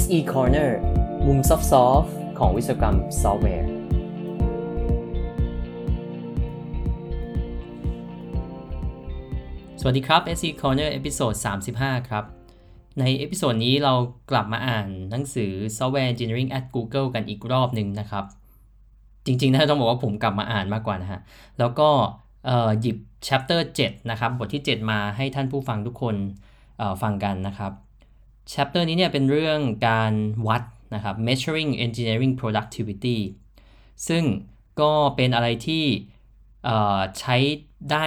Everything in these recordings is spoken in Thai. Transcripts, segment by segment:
SE Corner มุมซอฟต์ของวิศวกรรมซอฟต์แวร์ สวัสดีครับ SE Corner episode 35 ครับ ใน episode นี้เรากลับมาอ่านหนังสือ Software Engineering at Google กันอีกรอบหนึ่งนะครับ จริงๆนะต้องบอกว่าผมกลับมาอ่านมากกว่านะฮะ แล้วก็หยิบ chapter 7 นะครับ บทที่ 7 มาให้ท่านผู้ฟังทุกคนฟังกันนะครับ chapter นี้เนี่ยเป็นเรื่องการวัดนะครับ measuring engineering productivity ซึ่งก็เป็นอะไรที่ใช้ได้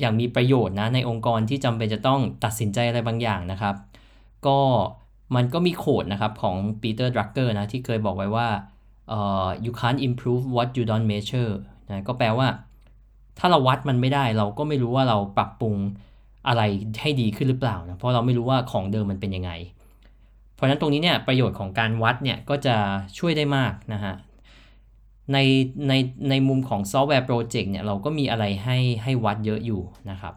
อย่างมีประโยชน์นะในองค์กรที่จำเป็นจะต้องตัดสินใจอะไรบางอย่างนะครับ ก็มันก็มีโคดนะครับของปีเตอร์ดรักเกอร์นะที่เคยบอกไว้ว่า uh, you can't improve what you don't measure นะก็แปลว่า ถ้าเราวัดมันไม่ได้เราก็ไม่รู้ว่าเราปรับปรุง อะไรให้ดีขึ้นหรือเปล่านะเพราะเราไม่รู้ว่าของเดิมมันเป็นยังไง เพราะฉะนั้นตรงนี้เนี่ยประโยชน์ของการวัดเนี่ยก็จะช่วยได้มากนะฮะในในในมุมของซอฟต์แวร์โปรเจกต์เนี่ยเราก็มีอะไรให้ให้วัดเยอะอยู่นะครับ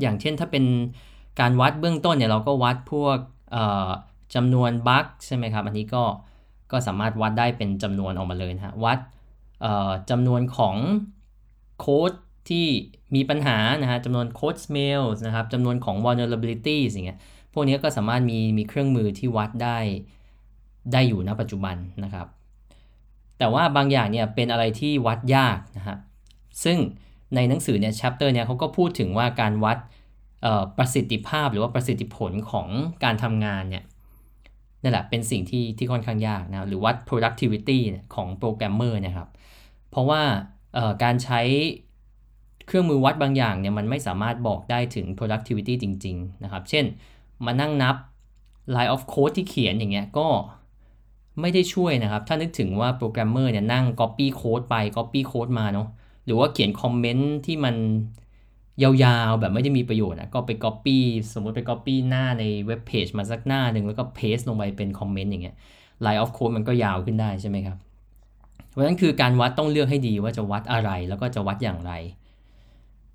อย่างเช่นถ้าเป็นการวัดเบื้องต้นเนี่ยเราก็วัดพวกจำนวนบั๊กใช่ไหมครับ อันนี้ก็ก็สามารถวัดได้เป็นจำนวนออกมาเลยนะฮะวัดจำนวนของโค้ดที่ มีปัญหานะฮะจำนวนโค้ด smells นะครับจำนวนของ vulnerabilities อย่างเงี้ยพวกนี้ก็สามารถมีมีเครื่องมือที่วัดได้ได้อยู่ณปัจจุบันนะครับ แต่ว่าบางอย่างเนี่ยเป็นอะไรที่วัดยากนะฮะซึ่งในหนังสือเนี่ย chapter เนี่ยเขาก็พูดถึงว่าการวัดประสิทธิภาพหรือว่าประสิทธิผลของการทำงานเนี่ยนั่นแหละเป็นสิ่งที่ที่ค่อนข้างยากนะหรือวัด productivity ของโปรแกรมเมอร์นะครับ เพราะว่าการใช้ เครื่องมือวัดบางอย่างเนี่ยมันไม่สามารถบอกได้ถึง productivity จริง ๆ นะครับ เช่น มานั่งนับ line of code ที่เขียนอย่างเงี้ยก็ไม่ได้ช่วยนะครับ ถ้านึกถึงว่าโปรแกรมเมอร์เนี่ยนั่ง copy code ไป copy code มาเนาะหรือว่าเขียนคอมเมนต์ที่มันยาวๆ แบบไม่ได้มีประโยชน์นะก็ไป copy สมมติไป copy หน้าในเว็บเพจมาสักหน้าหนึ่งแล้วก็ paste ลงไปเป็นคอมเมนต์อย่างเงี้ย line of code มันก็ยาวขึ้นได้ใช่ไหมครับ เพราะฉะนั้นคือการวัดต้องเลือกให้ดีว่าจะวัดอะไรแล้วก็จะวัดอย่างไร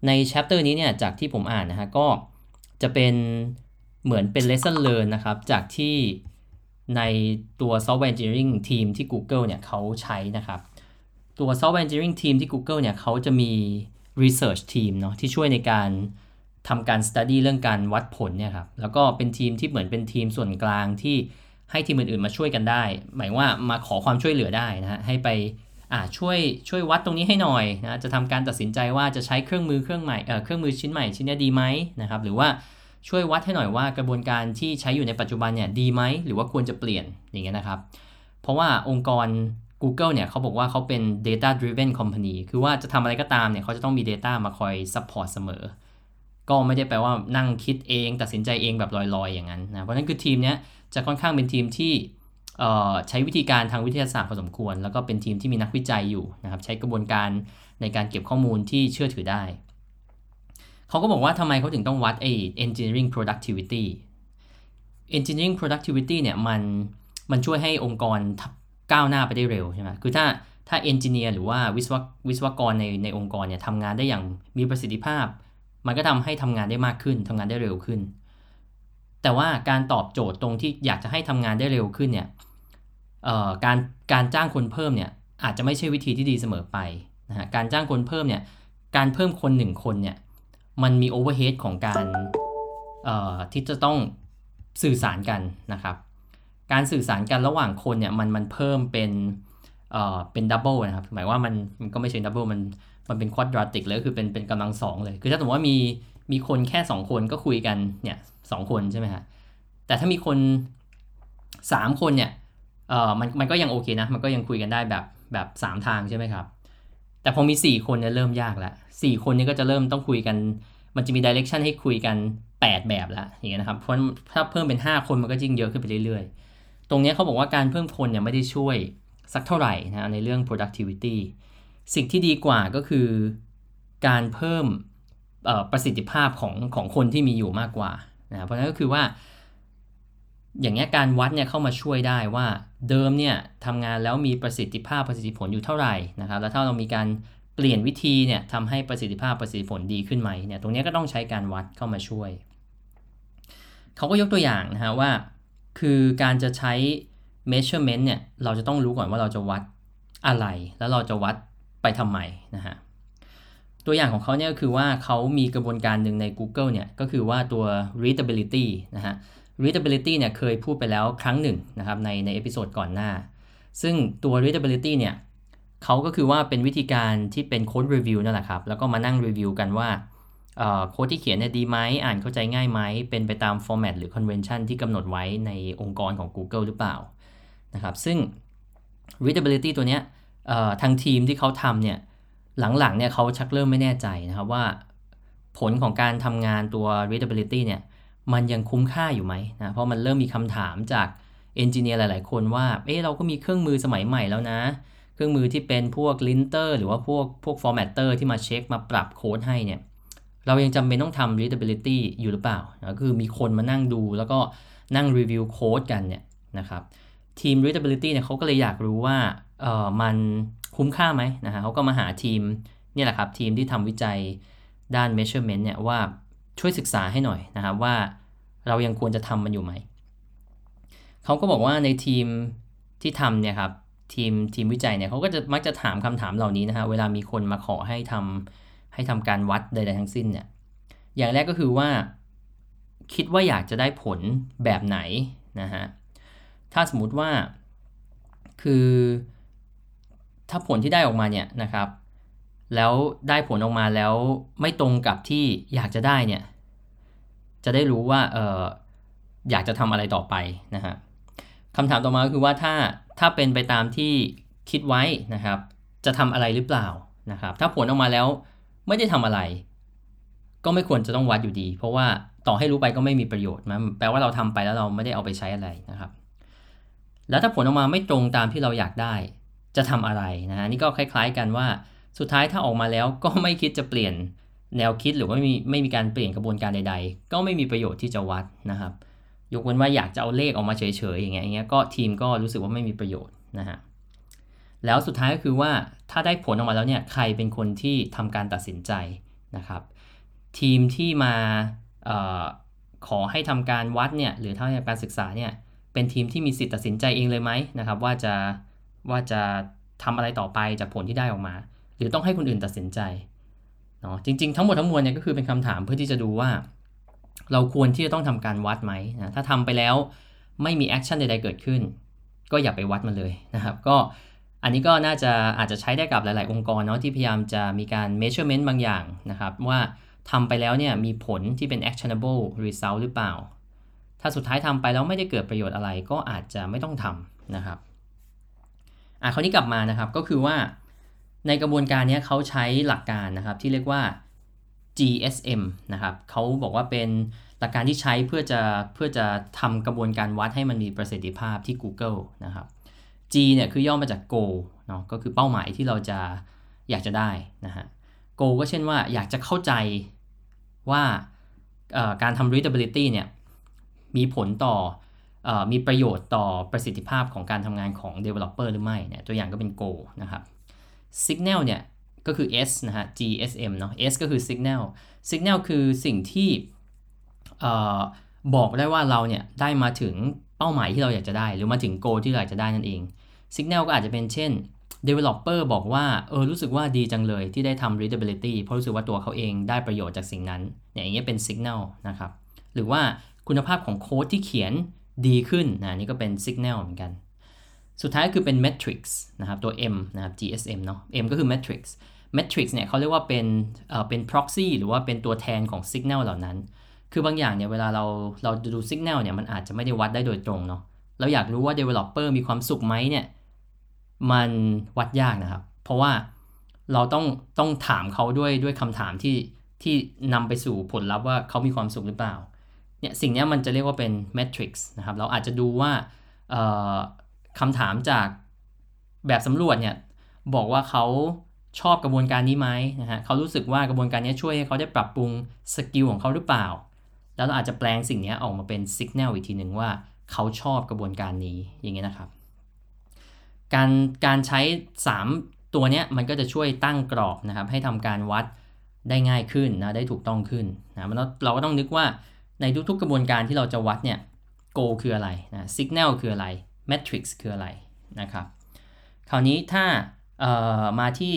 ใน chapter นี้เนี่ยจากที่ผมอ่านนะฮะก็จะเป็นเหมือนเป็น lesson learn นะครับ จากที่ในตัว software engineering team ที่ Google เนี่ยเขาใช้นะครับ ตัว software engineering team ที่ Google เนี่ยเขาจะมี research team เนาะที่ช่วยในการทำการ study เรื่องการวัดผลเนี่ยครับแล้วก็เป็นทีมที่เหมือนเป็นทีมส่วนกลางที่ให้ทีมอื่นๆมาช่วยกันได้ หมายว่ามาขอความช่วยเหลือได้นะฮะให้ไป ช่วยช่วยวัดตรงนี้ให้หน่อยนะจะทำการตัดสินใจว่าจะใช้เครื่องมือเครื่องใหม่เอ่อเครื่องมือชิ้นใหม่ชิ้นนี้ดีไหมนะครับหรือว่าช่วยวัดให้หน่อยว่ากระบวนการที่ใช้อยู่ในปัจจุบันเนี่ยดีไหมหรือว่าควรจะเปลี่ยนอย่างเงี้ยนะครับ เพราะว่าองค์กร Google เนี่ยเขาบอกว่าเขาเป็น data driven company คือว่าจะทำอะไรก็ตามเนี่ยเขาจะต้องมี data มาคอย support เสมอ ก็ไม่ได้แปลว่านั่งคิดเอง ตัดสินใจเองแบบลอยๆ อย่างนั้นนะเพราะนั้นคือทีมเนี้ยจะค่อนข้างเป็นทีมที่ ใช้วิธีการทางวิทยาศาสตร์พอสมควร แล้วก็เป็นทีมที่มีนักวิจัยอยู่นะครับ ใช้กระบวนการในการเก็บข้อมูลที่เชื่อถือได้ เขาก็บอกว่าทำไมเขาถึงต้องวัดไอ้ engineering productivity engineering productivity เนี่ยมันมันช่วยให้องค์กรก้าวหน้าไปได้เร็วใช่ไหมคือถ้าถ้าเอนจิเนียร์หรือว่าวิศววิศวกรในในองค์กรเนี่ยทำงานได้อย่างมีประสิทธิภาพ มันก็ทำให้ทำงานได้มากขึ้นทำงานได้เร็วขึ้น แต่ว่าการตอบโจทย์ตรงที่อยากจะให้ทำงานได้เร็วขึ้นเนี่ยการการจ้างคนเพิ่มเนี่ยอาจจะไม่ใช่วิธีที่ดีเสมอไปนะฮะการจ้างคนเพิ่มเนี่ยการเพิ่มคนหนึ่งคนเนี่ยมันมีโอเวอร์เฮดของการที่จะต้องสื่อสารกันนะครับ การสื่อสารกันระหว่างคนเนี่ยมันมันเพิ่มเป็นเอ่อเป็น double นะครับหมายว่ามันมันก็ไม่ใช่ double มันมันเป็น quadratic เลยคือเป็นเป็นกำลังสองเลย คือถ้าสมมติว่ามี มีคนแค่2คนก็คุยกันเนี่ยสองคนใช่ไหมฮะแต่ถ้ามีคน3คนเนี่ยเออมันมันก็ยังโอเคนะ มันก็ยังคุยกันได้แบบแบบ3ทางใช่ไหมครับ แต่พอมี4คนเนี่ยเริ่มยากแล้วสี่คนเนี้ก็จะเริ่มต้องคุยกัน มันจะมี direction ให้คุยกัน8แบบแล้วอย่างเงี้ยนะครับเพราะถ้าเพิ่มเป็น5คนมันก็ยิ่งเยอะขึ้นไปเรื่อยๆ ตรงนี้เขาบอกว่าการเพิ่มคนเนี่ยไม่ได้ช่วยสักเท่าไหร่นะในเรื่อง productivity สิ่งที่ดีกว่าก็คือการเพิ่ม ประสิทธิภาพของของคนที่มีอยู่มากกว่านะเพราะนั้นก็คือว่า อย่างเงี้ยการวัดเนี่ยเข้ามาช่วยได้ว่าเดิมเนี่ยทำงานแล้วมีประสิทธิภาพประสิทธิผลอยู่เท่าไหร่นะครับแล้วถ้าเรามีการเปลี่ยนวิธีเนี่ยทำให้ประสิทธิภาพประสิทธิผลดีขึ้นไหมเนี่ยตรงนี้ก็ต้องใช้การวัดเข้ามาช่วย เขาก็ยกตัวอย่างนะฮะว่า คือการจะใช้ measurement เนี่ยเราจะต้องรู้ก่อนว่าเราจะวัดอะไร แล้วเราจะวัดไปทำไมนะฮะ ตัวอย่างของเขาเนี่ยก็คือว่าเขามีกระบวนการหนึ่งใน Google เนี่ยก็คือว่าตัว readability นะฮะ readability เนี่ยเคยพูดไปแล้วครั้งหนึ่งนะครับในใน episode ก่อนหน้า ซึ่งตัว readability เนี่ยเขาก็คือว่าเป็นวิธีการที่เป็น code review นั่นแหละครับ แล้วก็มานั่งรีวิวกันว่าโค้ดที่เขียนเนี่ยดีไหมอ่านเข้าใจง่ายไหม เป็นไปตาม format หรือ convention ที่กำหนดไว้ในองค์กรของ Google หรือเปล่านะครับซึ่ง readability ตัวเนี้ยทางทีมที่เขาทำเนี่ย หลังๆเนี่ยเขาชักเริ่มไม่แน่ใจนะครับว่า ผลของการทำงานตัว readability เนี่ยมันยังคุ้มค่าอยู่ไหมนะเพราะมันเริ่มมีคำถามจาก engineer หลาย ๆ คนว่าเอ๊ะเราก็มีเครื่องมือสมัยใหม่แล้วนะ เครื่องมือที่เป็นพวก linter หรือว่าพวกพวก formatter ที่มาเช็คมาปรับโค้ดให้เนี่ยเรายังจำเป็นต้องทำ readability อยู่หรือเปล่าก็คือมีคนมานั่งดูแล้วก็นั่งรีวิวโค้ดกันเนี่ยนะครับทีม readability เนี่ยเขาก็เลยอยากรู้ว่าเออมัน คุ้มค่าไหมนะฮะเขาก็มาหาทีมนี่แหละครับทีมที่ทำวิจัยด้าน measurement เนี่ยว่าช่วยศึกษาให้หน่อยนะครับว่าเรายังควรจะทำมันอยู่ไหม เขาก็บอกว่าในทีมที่ทำเนี่ยครับทีมทีมวิจัยเนี่ยเขาก็จะมักจะถามคำถามเหล่านี้นะฮะเวลามีคนมาขอให้ทำให้ทำการวัดใดๆทั้งสิ้นเนี่ยอย่างแรกก็คือว่า คิดว่าอยากจะได้ผลแบบไหนนะฮะถ้าสมมติว่าคือ ถ้าผลที่ได้ออกมาเนี่ยนะครับ แล้วได้ผลออกมาแล้วไม่ตรงกับที่อยากจะได้เนี่ย จะได้รู้ว่าเอออยากจะทำอะไรต่อไปนะฮะคำถามต่อมาก็คือว่าถ้าถ้าเป็นไปตามที่คิดไว้นะครับ จะทำอะไรหรือเปล่านะครับ ถ้าผลออกมาแล้วไม่ได้ทำอะไร ก็ไม่ควรจะต้องวัดอยู่ดี เพราะว่าต่อให้รู้ไปก็ไม่มีประโยชน์มันแปลว่าเราทำไปแล้วเราไม่ได้เอาไปใช้อะไรนะครับ แล้วถ้าผลออกมาไม่ตรงตามที่เราอยากได้ จะทำอะไรนะฮะนี่ก็คล้าย ๆ กันว่าสุดท้ายถ้าออกมาแล้วก็ไม่คิดจะเปลี่ยนแนวคิดหรือว่าไม่มีไม่มีการเปลี่ยนกระบวนการใด ๆ ก็ไม่มีประโยชน์ที่จะวัดนะครับ ยกเว้นว่าอยากจะเอาเลขออกมาเฉยๆอย่างเงี้ยอย่างเงี้ยก็ทีมก็รู้สึกว่าไม่มีประโยชน์นะฮะแล้วสุดท้ายก็คือว่าถ้าได้ผลออกมาแล้วเนี่ยใครเป็นคนที่ทำการตัดสินใจนะครับ ทีมที่มาออขอให้ทำการวัดเนี่ยหรือทำการศึกษาเนี่ยเป็นทีมที่มีสิทธิ์ตัดสินใจเองเลยไหมนะครับ ว่าจะ ว่าจะทำอะไรต่อไปจากผลที่ได้ออกมา หรือต้องให้คนอื่นตัดสินใจเนาะจริง ๆ ทั้งหมดทั้งมวลเนี่ยก็คือเป็นคำถามเพื่อที่จะดูว่า เราควรที่จะต้องทำการวัดไหมนะถ้าทำไปแล้วไม่มี action ใดๆเกิดขึ้น ก็อย่าไปวัดมันเลยนะครับก็อันนี้ก็น่าจะอาจจะใช้ได้กับหลาย ๆ องค์กรเนาะที่พยายามจะมีการ measurement บางอย่างนะครับว่าทำไปแล้วเนี่ยมีผลที่เป็น actionable result หรือเปล่า ถ้าสุดท้ายทำไปแล้วไม่ได้เกิดประโยชน์อะไรก็อาจจะไม่ต้องทำนะครับ อะคราวนี้กลับมานะครับก็คือว่าในกระบวนการนี้เขาใช้หลักการนะครับที่เรียกว่า GSM นะครับเขาบอกว่าเป็นหลักการที่ใช้เพื่อจะเพื่อจะทำกระบวนการวัดให้มันมีประสิทธิภาพที่ Google นะครับ G เนี่ยคือย่อมาจาก goal เนาะก็คือเป้าหมายที่เราจะอยากจะได้นะฮะ goal ก็เช่นว่าอยากจะเข้าใจว่าการทำ readability เนี่ยมีผลต่อ มีประโยชน์ต่อประสิทธิภาพของการทำงานของ developer หรือไม่เนี่ยตัวอย่างก็เป็น goal นะครับ signal เนี่ยก็คือ S นะฮะ GSM เนาะ S ก็คือ signal signal คือสิ่งที่บอกได้ว่าเราเนี่ยได้มาถึงเป้าหมายที่เราอยากจะได้ หรือมาถึง goal ที่เราอยากจะได้นั่นเอง signal ก็อาจจะเป็นเช่น developer บอกว่าเออรู้สึกว่าดีจังเลยที่ได้ทำ readability เพราะรู้สึกว่าตัวเขาเองได้ประโยชน์จากสิ่งนั้นเนี่ยอย่างเงี้ยเป็น signal นะครับหรือว่าคุณภาพของโค้ดที่เขียน ดีขึ้นนะนี่ก็เป็น signal เหมือนกัน สุดท้ายคือเป็น metrics นะครับตัว M นะครับ GSM เนาะ M ก็คือ metrics metrics เนี่ยเขาเรียกว่าเป็นเอ่อเป็น proxy หรือว่าเป็นตัวแทนของ signal เหล่านั้น คือบางอย่างเนี่ยเวลาเราเราดู signal เนี่ยมันอาจจะไม่ได้วัดได้โดยตรงเนาะเราอยากรู้ว่า developer มีความสุขไหมเนี่ยมันวัดยากนะครับ เพราะว่าเราต้องต้องถามเขาด้วยด้วยคำถามที่ที่นำไปสู่ผลลัพธ์ว่าเขามีความสุขหรือเปล่า เนี่ยสิ่งนี้มันจะเรียกว่าเป็น metrics นะครับ เราอาจจะดูว่าคำถามจากแบบสำรวจเนี่ยบอกว่าเขาชอบกระบวนการนี้ไหมนะฮะเขารู้สึกว่ากระบวนการนี้ช่วยให้เขาได้ปรับปรุงสกิลของเขาหรือเปล่า แล้วเราอาจจะแปลงสิ่งนี้ออกมาเป็นสัญญาณอีกทีหนึ่งว่าเขาชอบกระบวนการนี้อย่างเงี้ยนะครับ การการใช้ 3 ตัวเนี้ยมันก็จะช่วยตั้งกรอบนะครับ ให้ทำการวัดได้ง่ายขึ้นนะได้ถูกต้องขึ้นนะเราเราก็ต้องนึกว่า ในทุกๆกระบวนการที่เราจะวัดเนี่ย goal คืออะไรนะ signal คืออะไร metrics คืออะไรนะครับ คราวนี้ถ้ามาที่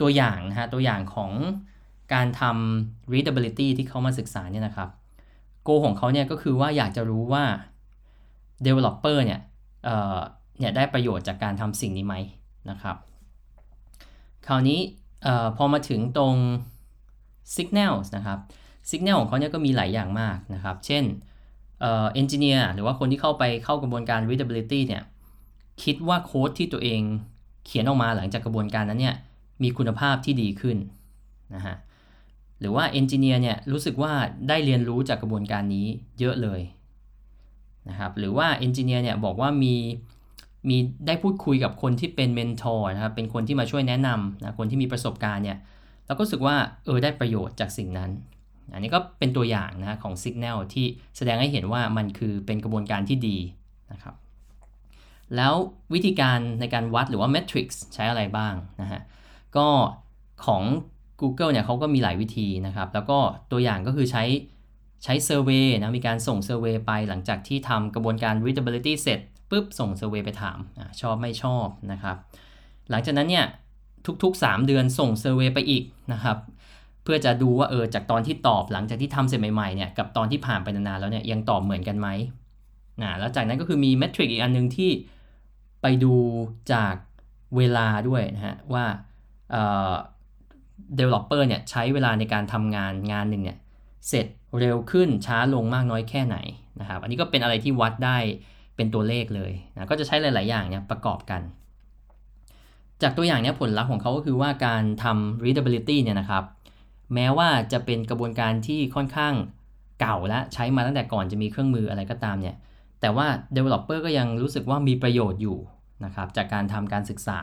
ตัวอย่างนะฮะตัวอย่างของการทำ readability ที่เขามาศึกษาเนี่ยนะครับ goal ของเขาเนี่ยก็คือว่าอยากจะรู้ว่า developer เนี่ยเนี่ยได้ประโยชน์จากการทำสิ่งนี้ไหมนะครับ คราวนี้พอมาถึงตรง signals นะครับ signal ของเขาเนี่ยก็มีหลายอย่างมากนะครับ เช่นเอนจิเนียร์หรือว่าคนที่เข้าไปเข้ากระบวนการ readability เนี่ยคิดว่าโค้ดที่ตัวเองเขียนออกมาหลังจากกระบวนการนั้นเนี่ยมีคุณภาพที่ดีขึ้นนะฮะหรือว่าเอนจิเนียร์เนี่ยรู้สึกว่าได้เรียนรู้จากกระบวนการนี้เยอะเลยนะครับหรือว่า engineer เนี่ยบอกว่ามีมีได้พูดคุยกับคนที่เป็น mentor นะครับเป็นคนที่มาช่วยแนะนำนะคนที่มีประสบการณ์เนี่ยเราก็รู้สึกว่าเออได้ประโยชน์จากสิ่งนั้น อันนี้ก็เป็นตัวอย่างนะของ Signal ที่แสดงให้เห็นว่ามันคือเป็นกระบวนการที่ดีนะครับแล้ววิธีการในการวัดหรือว่า metrics ใช้อะไรบ้างนะฮะก็ของ Google เนี่ยเขาก็มีหลายวิธีนะครับ แล้วก็ตัวอย่างก็คือใช้ใช้ survey นะมีการส่ง survey ไปหลังจากที่ทำกระบวนการ readability เสร็จปุ๊บส่ง survey ไปถามว่าชอบไม่ชอบนะครับ หลังจากนั้นเนี่ยทุกๆ 3 เดือนส่ง survey ไปอีกนะครับ เพื่อจะดูว่าเออจากตอนที่ตอบหลังจากที่ทำเสร็จใหม่ๆเนี่ยกับตอนที่ผ่านไปนานๆแล้วเนี่ยยังตอบเหมือนกันไหมนะแล้วจากนั้นก็คือมี metric อีกอันนึงที่ไปดูจากเวลาด้วยนะฮะว่าเอ่อ developer เนี่ยใช้เวลาในการทำงานงานหนึ่งเนี่ยเสร็จเร็วขึ้นช้าลงมากน้อยแค่ไหนนะครับอันนี้ก็เป็นอะไรที่วัดได้เป็นตัวเลขเลยนะก็จะใช้หลาย ๆ อย่างเนี่ยประกอบกัน จากตัวอย่างเนี้ยผลลัพธ์ของเขาก็คือว่าการทำ readability เนี่ยนะครับ แม้ว่าจะเป็นกระบวนการที่ค่อนข้างเก่าและใช้มาตั้งแต่ก่อนจะมีเครื่องมืออะไรก็ตามเนี่ย แต่ว่า Developer ก็ยังรู้สึกว่ามีประโยชน์อยู่นะครับจากการทำการศึกษา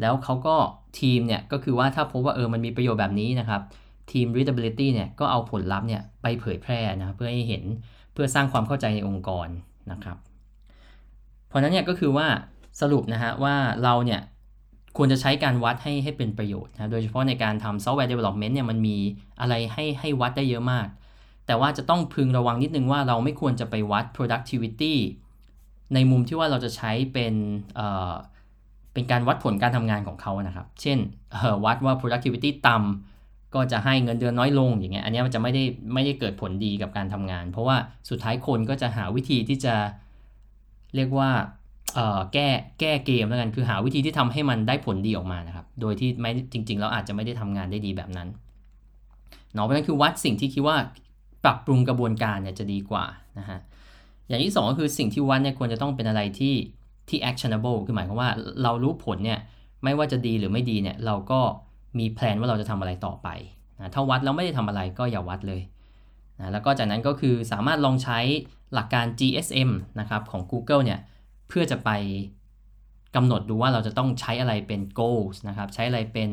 แล้วเขาก็ทีมเนี่ยก็คือว่าถ้าพบว่าเออมันมีประโยชน์แบบนี้นะครับทีม readability เนี่ยก็เอาผลลัพธ์เนี่ยไปเผยแพร่นะเพื่อให้เห็นเพื่อสร้างความเข้าใจในองค์กรนะครับ เพราะนั้นเนี่ยก็คือว่าสรุปนะฮะว่าเราเนี่ย ควรจะใช้การวัดให้ให้เป็นประโยชน์นะโดยเฉพาะในการทำ software development เนี่ยมันมีอะไรให้ให้วัดได้เยอะมาก แต่ว่าจะต้องพึงระวังนิดนึงว่าเราไม่ควรจะไปวัด productivity ในมุมที่ว่าเราจะใช้เป็นเอ่อเป็นการวัดผลการทำงานของเขานะครับ เช่นวัดว่า productivity ต่ำก็จะให้เงินเดือนน้อยลงอย่างเงี้ย อันนี้มันจะไม่ได้ไม่ได้เกิดผลดีกับการทำงาน เพราะว่าสุดท้ายคนก็จะหาวิธีที่จะเรียกว่า แก้แก้เกมแล้วกันคือหาวิธีที่ทำให้มันได้ผลดีออกมานะครับ โดยที่ไม่จริงๆแล้วอาจจะไม่ได้ทำงานได้ดีแบบนั้นเนาะเพราะนั้นคือวัดสิ่งที่คิดว่าปรับปรุงกระบวนการเนี่ยจะดีกว่านะฮะอย่างที่ 2 ก็คือสิ่งที่วัดเนี่ยควรจะต้องเป็นอะไรที่ที่ actionable คือหมายความว่าเรารู้ผลเนี่ยไม่ว่าจะดีหรือไม่ดีเนี่ยเราก็มีแผนว่าเราจะทำอะไรต่อไปนะถ้าวัดแล้วไม่ได้ทำอะไรก็อย่าวัดเลยนะแล้วก็จากนั้นก็คือสามารถลองใช้หลักการ GSM นะครับของ Google เนี่ย เพื่อจะไปกำหนดดูว่าเราจะต้องใช้อะไรเป็น goals นะครับใช้อะไรเป็น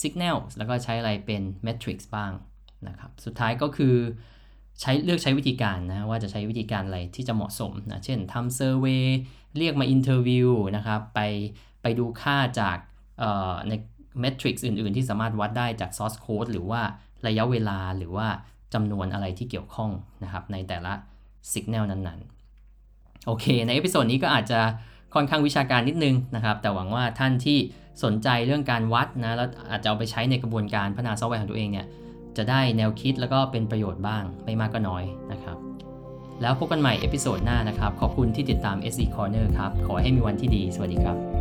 signals แล้วก็ใช้อะไรเป็น metrics บ้างนะครับสุดท้ายก็คือใช้เลือกใช้วิธีการนะว่าจะใช้วิธีการอะไรที่จะเหมาะสมนะเช่นทำ survey เรียกมา interview นะครับไปไปดูค่าจากใน metrics อื่นๆ ที่สามารถวัดได้จาก source code หรือว่าระยะเวลาหรือว่าจำนวนอะไรที่เกี่ยวข้องนะครับในแต่ละสัญญาณนั้นๆ โอเค ใน episode นี้ก็อาจจะค่อนข้างวิชาการนิดนึงนะครับ แต่หวังว่าท่านที่สนใจเรื่องการวัดนะ แล้วอาจจะเอาไปใช้ในกระบวนการพัฒนาซอฟต์แวร์ของตัวเองเนี่ย จะได้แนวคิดแล้วก็เป็นประโยชน์บ้าง ไม่มากก็น้อยนะครับ แล้วพบกันใหม่ episode หน้านะครับ ขอบคุณที่ติดตาม SE Corner ครับ ขอให้มีวันที่ดี สวัสดีครับ